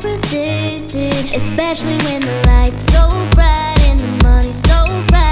can't especially when the light's so bright and the money's so bright.